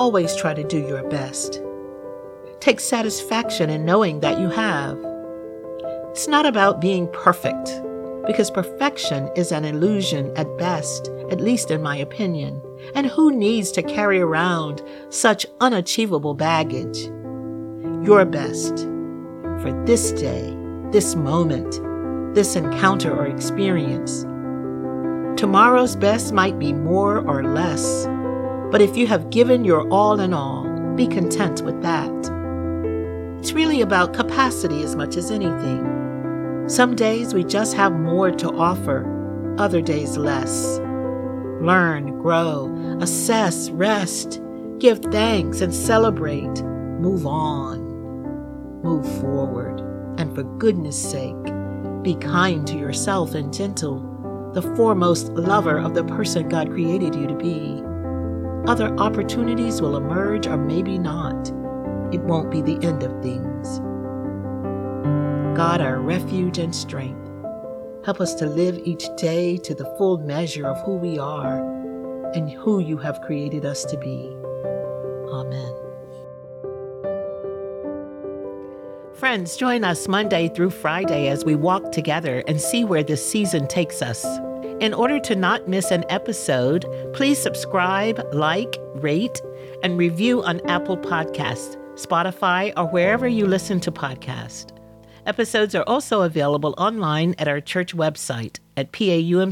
always try to do your best. Take satisfaction in knowing that you have. It's not about being perfect, because perfection is an illusion at best, at least in my opinion. And who needs to carry around such unachievable baggage? Your best for this day, this moment, this encounter or experience. Tomorrow's best might be more or less, but if you have given your all in all, be content with that. It's really about capacity as much as anything. Some days we just have more to offer, other days less. Learn, grow, assess, rest, give thanks, and celebrate. Move on. Move forward. And for goodness sake, be kind to yourself and gentle, the foremost lover of the person God created you to be. Other opportunities will emerge or maybe not. It won't be the end of things. God, our refuge and strength, help us to live each day to the full measure of who we are and who you have created us to be. Amen. Friends, join us Monday through Friday as we walk together and see where this season takes us. In order to not miss an episode, please subscribe, like, rate, and review on Apple Podcasts, Spotify, or wherever you listen to podcasts. Episodes are also available online at our church website at paumcnyc.org.